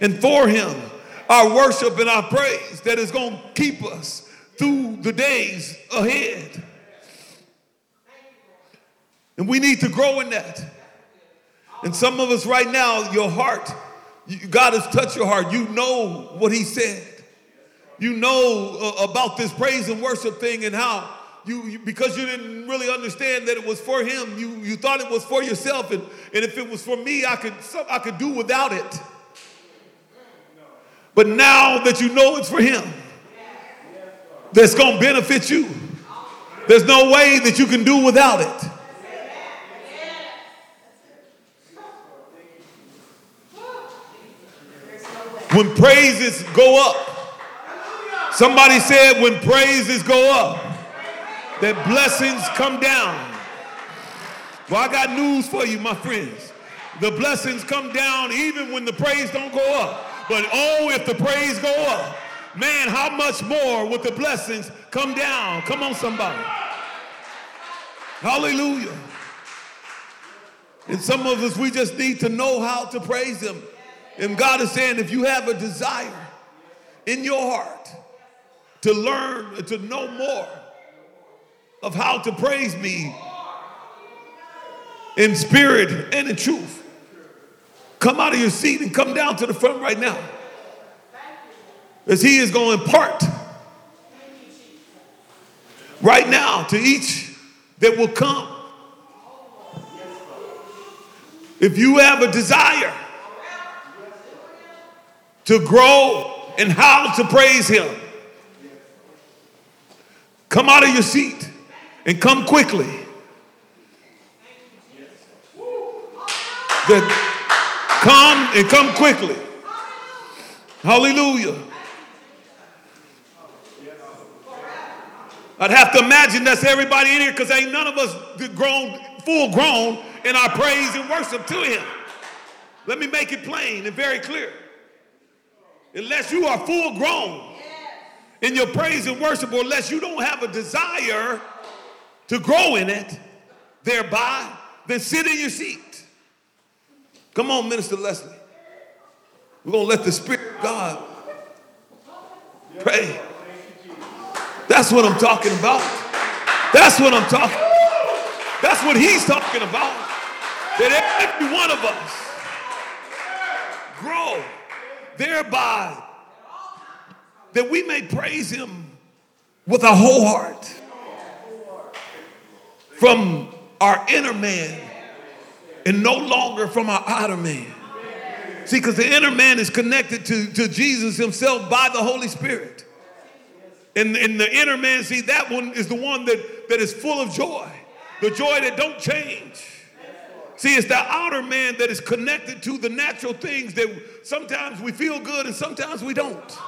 and for Him our worship and our praise that is going to keep us through the days ahead. And we need to grow in that. And some of us right now, your heart, God has touched your heart. You know what He said. You know uh, about this praise and worship thing and how you, you- because you didn't really understand that it was for Him. You, you thought it was for yourself. And, and if it was for me, I could, I could do without it. But now that you know it's for Him, that's going to benefit you. There's no way that you can do without it. When praises go up, somebody said, when praises go up, that blessings come down. Well, I got news for you, my friends. The blessings come down even when the praise don't go up. But oh, if the praise go up, man, how much more would the blessings come down? Come on, somebody. Hallelujah. And some of us, we just need to know how to praise Him. And God is saying, if you have a desire in your heart to learn, to know more of how to praise me in spirit and in truth, come out of your seat and come down to the front right now. As He is going to impart right now to each that will come. If you have a desire to grow and how to praise Him, come out of your seat and come quickly. That come and come quickly. Hallelujah. I'd have to imagine that's everybody in here because ain't none of us grown, full grown in our praise and worship to Him. Let me make it plain and very clear. Unless you are full grown in your praise and worship, or unless you don't have a desire to grow in it, thereby, then sit in your seat. Come on, Minister Leslie. We're going to let the Spirit of God pray. That's what I'm talking about. That's what I'm talking That's what he's talking about. That every one of us grow thereby that we may praise him with our whole heart from our inner man and no longer from our outer man. See, because the inner man is connected to, to Jesus himself by the Holy Spirit. And, and the inner man, see, that one is the one that, that is full of joy, the joy that don't change. See, it's the outer man that is connected to the natural things that sometimes we feel good and sometimes we don't.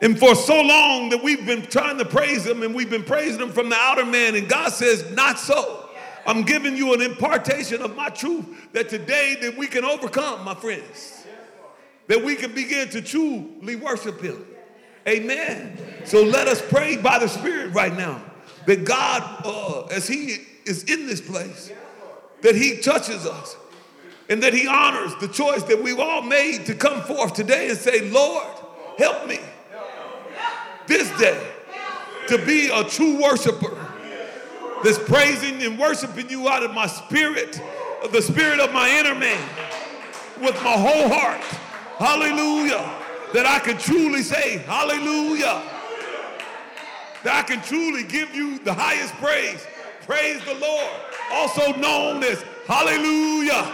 And for so long that we've been trying to praise him and we've been praising him from the outer man, and God says, Not so. I'm giving you an impartation of my truth that today that we can overcome, my friends. That we can begin to truly worship him. Amen. So let us pray by the Spirit right now that God, uh, as He is in this place, that He touches us and that He honors the choice that we've all made to come forth today and say, Lord, help me this day to be a true worshiper that's praising and worshiping you out of my spirit, of the spirit of my inner man, with my whole heart. Hallelujah. That I can truly say, Hallelujah. That I can truly give you the highest praise. Praise the Lord. Also known as Hallelujah.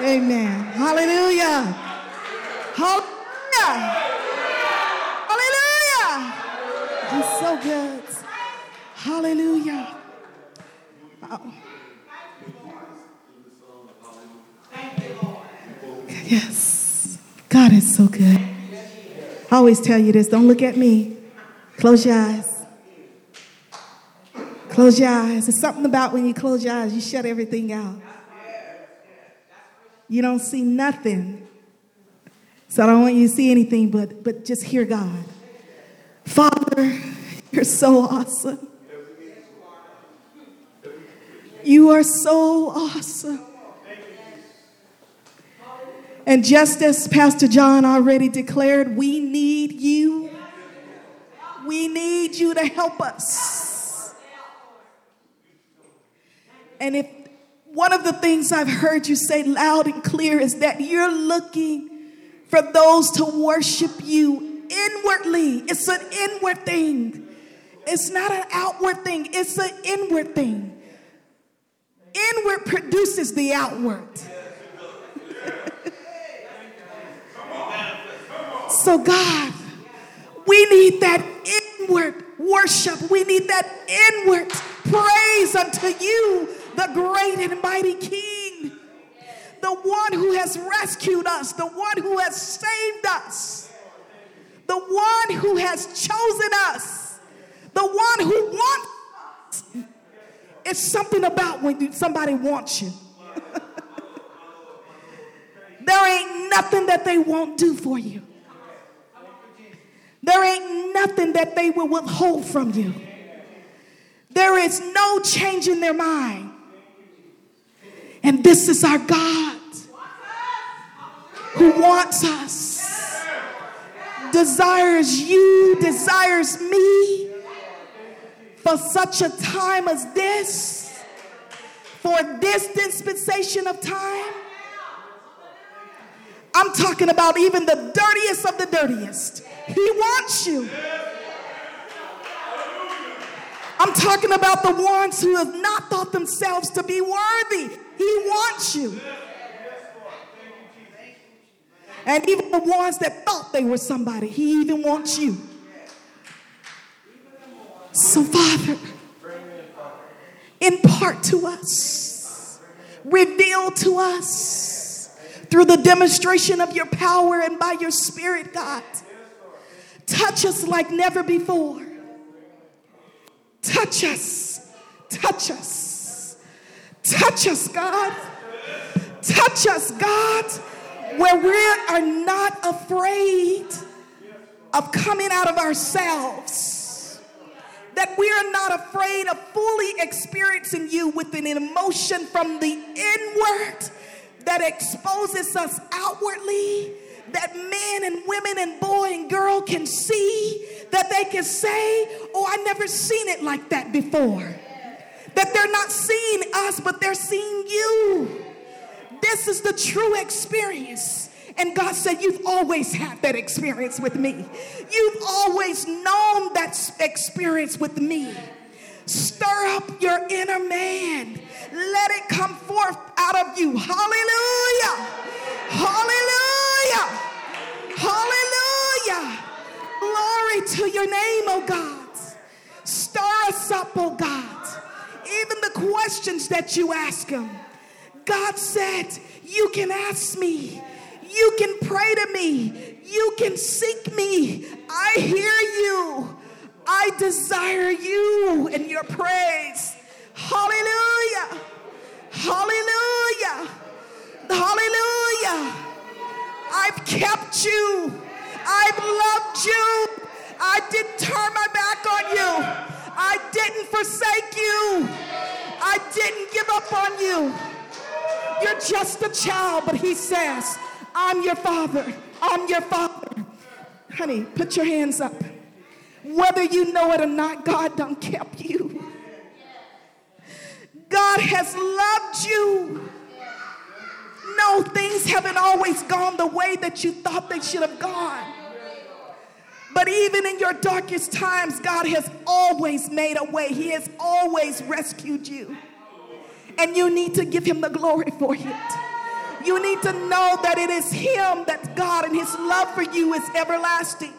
Amen. Hallelujah. Hallelujah. Hallelujah. He's so good. Hallelujah. Yes. God is so good. I always tell you this don't look at me. Close your eyes. Close your eyes. There's something about when you close your eyes, you shut everything out. You don't see nothing. So I don't want you to see anything, but, but just hear God. Father, you're so awesome. You are so awesome. And just as Pastor John already declared, we need you. We need you to help us. And if one of the things I've heard you say loud and clear is that you're looking for those to worship you inwardly. It's an inward thing. It's not an outward thing, it's an inward thing. Inward produces the outward. so, God, we need that inward worship. We need that inward praise unto you, the great and mighty King, the one who has rescued us, the one who has saved us, the one who has chosen us, the one who wants us. It's something about when somebody wants you. there ain't nothing that they won't do for you. There ain't nothing that they will withhold from you. There is no change in their mind. And this is our God who wants us, desires you, desires me for such a time as this, for this dispensation of time. I'm talking about even the dirtiest of the dirtiest. He wants you. I'm talking about the ones who have not thought themselves to be worthy. He wants you. And even the ones that thought they were somebody, He even wants you. So, Father, impart to us, reveal to us through the demonstration of your power and by your Spirit, God. Touch us like never before. Touch us. Touch us. Touch us, God. Touch us, God, where we are not afraid of coming out of ourselves. That we are not afraid of fully experiencing you with an emotion from the inward that exposes us outwardly that men and women and boy and girl can see, that they can say, Oh, I never seen it like that before. That they're not seeing us, but they're seeing you. This is the true experience. And God said, You've always had that experience with me. You've always known that experience with me. Stir up your inner man. Let it come forth out of you. Hallelujah. Hallelujah. Hallelujah. Glory to your name, oh God. Stir us up, oh God. Even the questions that you ask him. God said, You can ask me. You can pray to me. You can seek me. I hear you. I desire you and your praise. Hallelujah. Hallelujah. Hallelujah. I've kept you. I've loved you. I didn't turn my back on you. I didn't forsake you. I didn't give up on you. You're just a child, but he says, I'm your father. I'm your father. Honey, put your hands up. Whether you know it or not, God done kept you. God has loved you. No, things haven't always gone the way that you thought they should have gone. But even in your darkest times, God has always made a way. He has always rescued you. And you need to give him the glory for it. You need to know that it is him that God and his love for you is everlasting.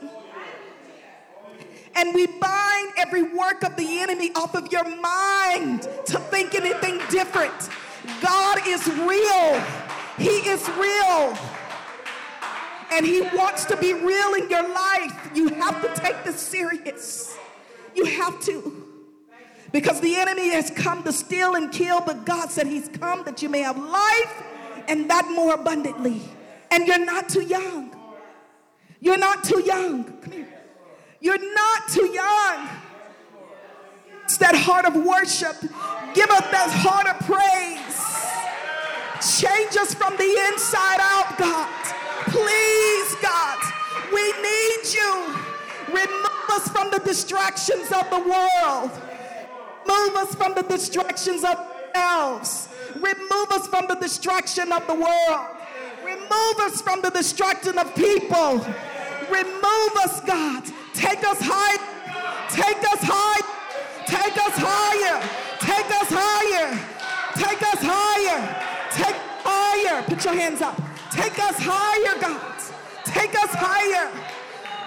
And we bind every work of the enemy off of your mind to think anything different. God is real. He is real. And He wants to be real in your life. You have to take this serious. You have to. Because the enemy has come to steal and kill, but God said He's come that you may have life and that more abundantly. And you're not too young. You're not too young. Come here. You're not too young. It's that heart of worship. Give us that heart of praise. Change us from the inside out, God. Please, God. We need you. Remove us from the distractions of the world. Move us from the distractions of ourselves. Remove us from the distraction of the world. Remove us from the distraction of people. Remove us, God. Take us high. Take us high. Take us higher. Take us higher. Take us higher. Take higher. Put your hands up. Take us higher, God. Take us higher.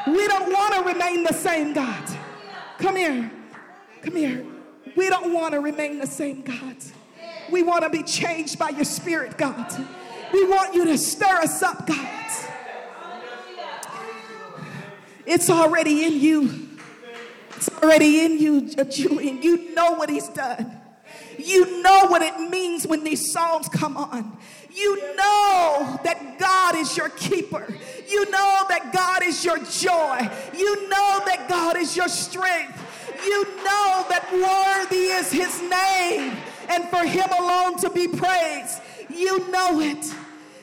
We don't want to remain the same, God. Come here. Come here. We don't want to remain the same, God. We want to be changed by your spirit, God. We want you to stir us up, God. It's already in you. It's already in you, Julian. You know what he's done. You know what it means when these songs come on. You know that God is your keeper. You know that God is your joy. You know that God is your strength. You know that worthy is his name and for him alone to be praised. You know it.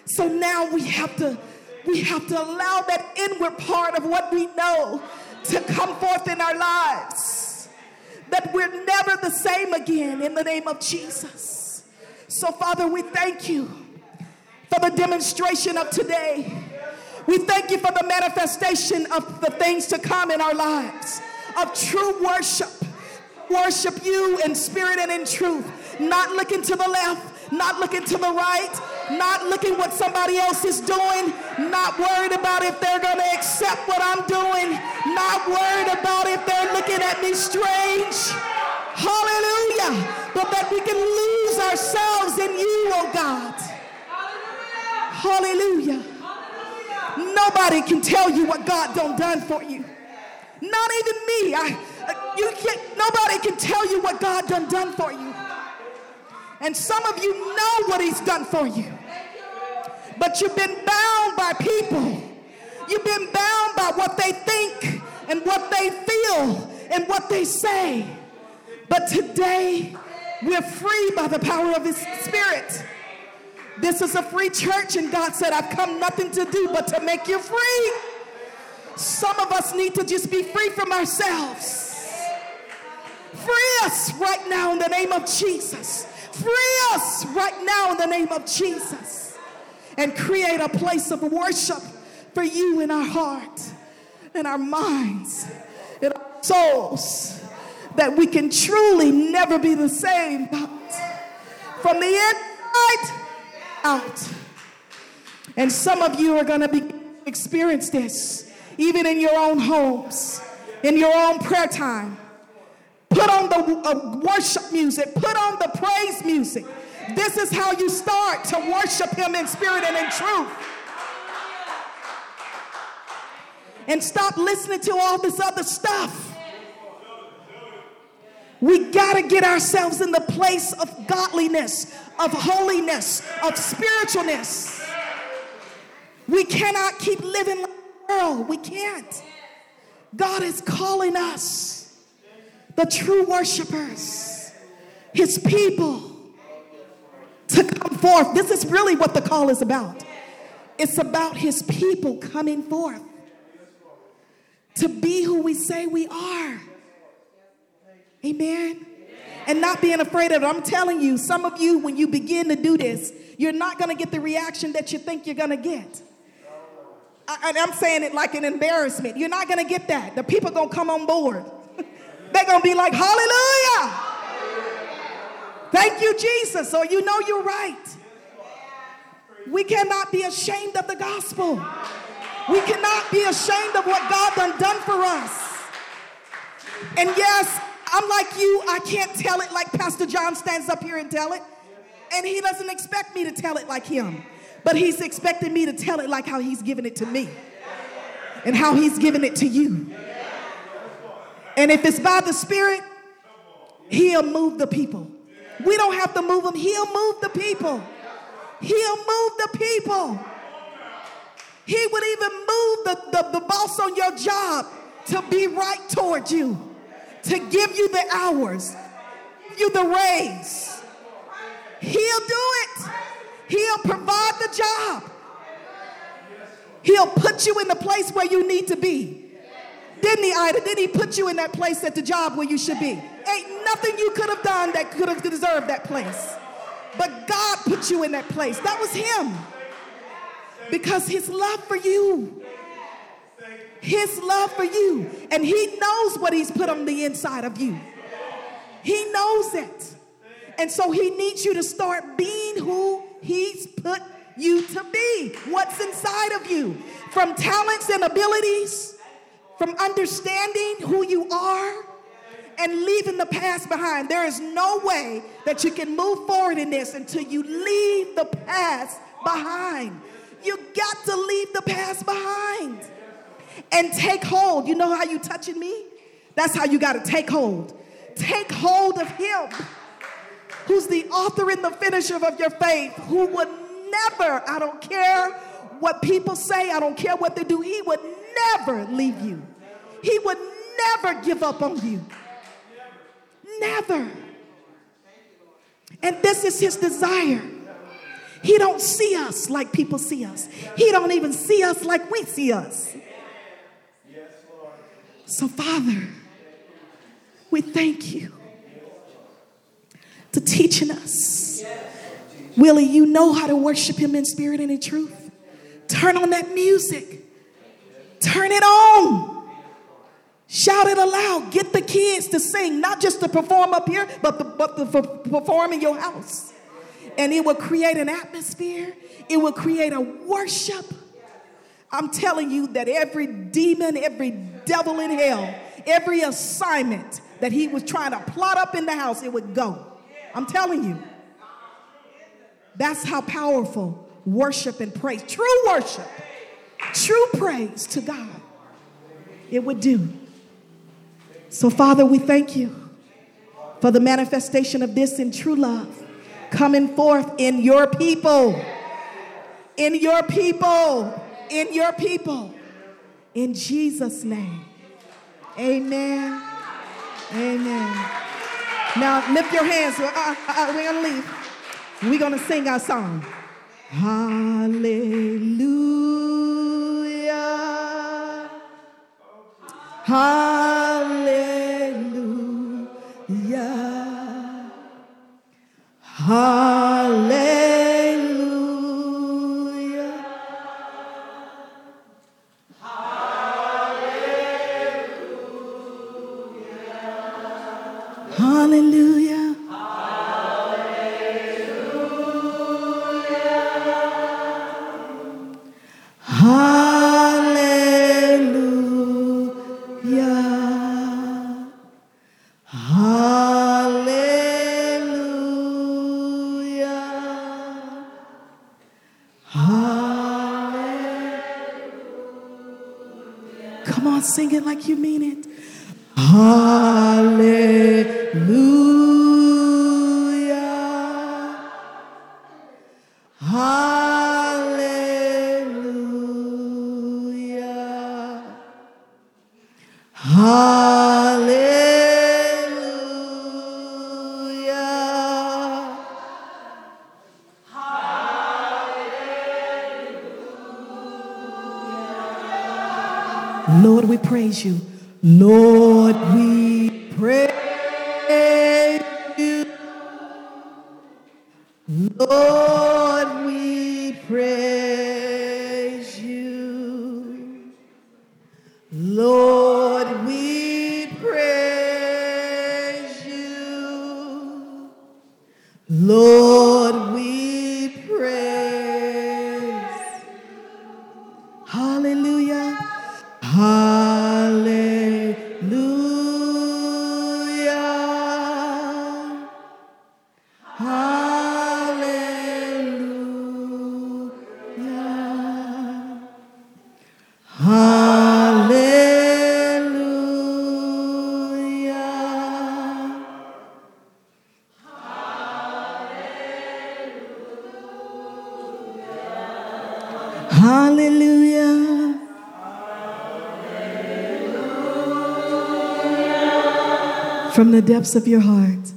So now we have to we have to allow that inward part of what we know to come forth in our lives. That we're never the same again in the name of Jesus. So Father, we thank you for the demonstration of today. We thank you for the manifestation of the things to come in our lives, of true worship. Worship you in spirit and in truth, not looking to the left, not looking to the right, not looking what somebody else is doing, not worried about if they're going to accept what I'm doing, not worried about if they're looking at me strange. Hallelujah. But that we can lose ourselves in you, oh God. Hallelujah. Nobody can tell you what God done done for you. Not even me. I, you can't, nobody can tell you what God done done for you. And some of you know what he's done for you. But you've been bound by people. You've been bound by what they think and what they feel and what they say. But today, we're free by the power of his spirit. This is a free church, and God said, I've come nothing to do but to make you free. Some of us need to just be free from ourselves. Free us right now in the name of Jesus. Free us right now in the name of Jesus. and create a place of worship for you in our heart, in our minds, in our souls, that we can truly never be the same. From the inside out. And some of you are going to be experience this even in your own homes, in your own prayer time. Put on the uh, worship music, put on the praise music. This is how you start to worship Him in spirit and in truth. And stop listening to all this other stuff. We got to get ourselves in the place of godliness, of holiness, of spiritualness. We cannot keep living like the world. We can't. God is calling us, the true worshipers, His people, to come forth. This is really what the call is about. It's about His people coming forth to be who we say we are. Amen. And not being afraid of it. I'm telling you, some of you, when you begin to do this, you're not going to get the reaction that you think you're going to get. And I, am saying it like an embarrassment. You're not going to get that. The people going to come on board. They're going to be like, Hallelujah. Thank you, Jesus. So you know you're right. We cannot be ashamed of the gospel. We cannot be ashamed of what God done done for us. And yes, I'm like you, I can't tell it like Pastor John stands up here and tell it. And he doesn't expect me to tell it like him. But he's expecting me to tell it like how he's given it to me. And how he's given it to you. And if it's by the Spirit, he'll move the people. We don't have to move them, he'll move the people. He'll move the people. He would even move the, the, the boss on your job to be right toward you to give you the hours, you the raise. He'll do it. He'll provide the job. He'll put you in the place where you need to be. Didn't he, Ida? Didn't he put you in that place at the job where you should be? Ain't nothing you could have done that could have deserved that place. But God put you in that place. That was him. Because his love for you his love for you. And He knows what He's put on the inside of you. He knows it. And so He needs you to start being who He's put you to be. What's inside of you? From talents and abilities, from understanding who you are, and leaving the past behind. There is no way that you can move forward in this until you leave the past behind. You got to leave the past behind and take hold. You know how you touching me? That's how you got to take hold. Take hold of him who's the author and the finisher of your faith, who would never, I don't care what people say, I don't care what they do, he would never leave you. He would never give up on you. Never. And this is his desire. He don't see us like people see us. He don't even see us like we see us. So, Father, we thank you to teaching us. Willie, you know how to worship him in spirit and in truth. Turn on that music. Turn it on. Shout it aloud. Get the kids to sing, not just to perform up here, but, but to perform in your house. And it will create an atmosphere, it will create a worship I'm telling you that every demon, every devil in hell, every assignment that he was trying to plot up in the house, it would go. I'm telling you. That's how powerful worship and praise, true worship, true praise to God, it would do. So, Father, we thank you for the manifestation of this in true love coming forth in your people. In your people in your people. In Jesus' name. Amen. Amen. Now lift your hands. Uh, uh, uh, we're going to leave. We're going to sing our song. Hallelujah. Hallelujah. Hallelujah. Lord, we praise you. Lord, we praise you. Lord, depths of your heart.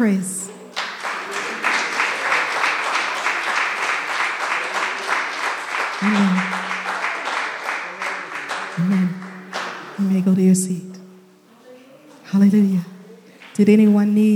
Praise. Amen. Amen. You may go to your seat. Hallelujah. Did anyone need?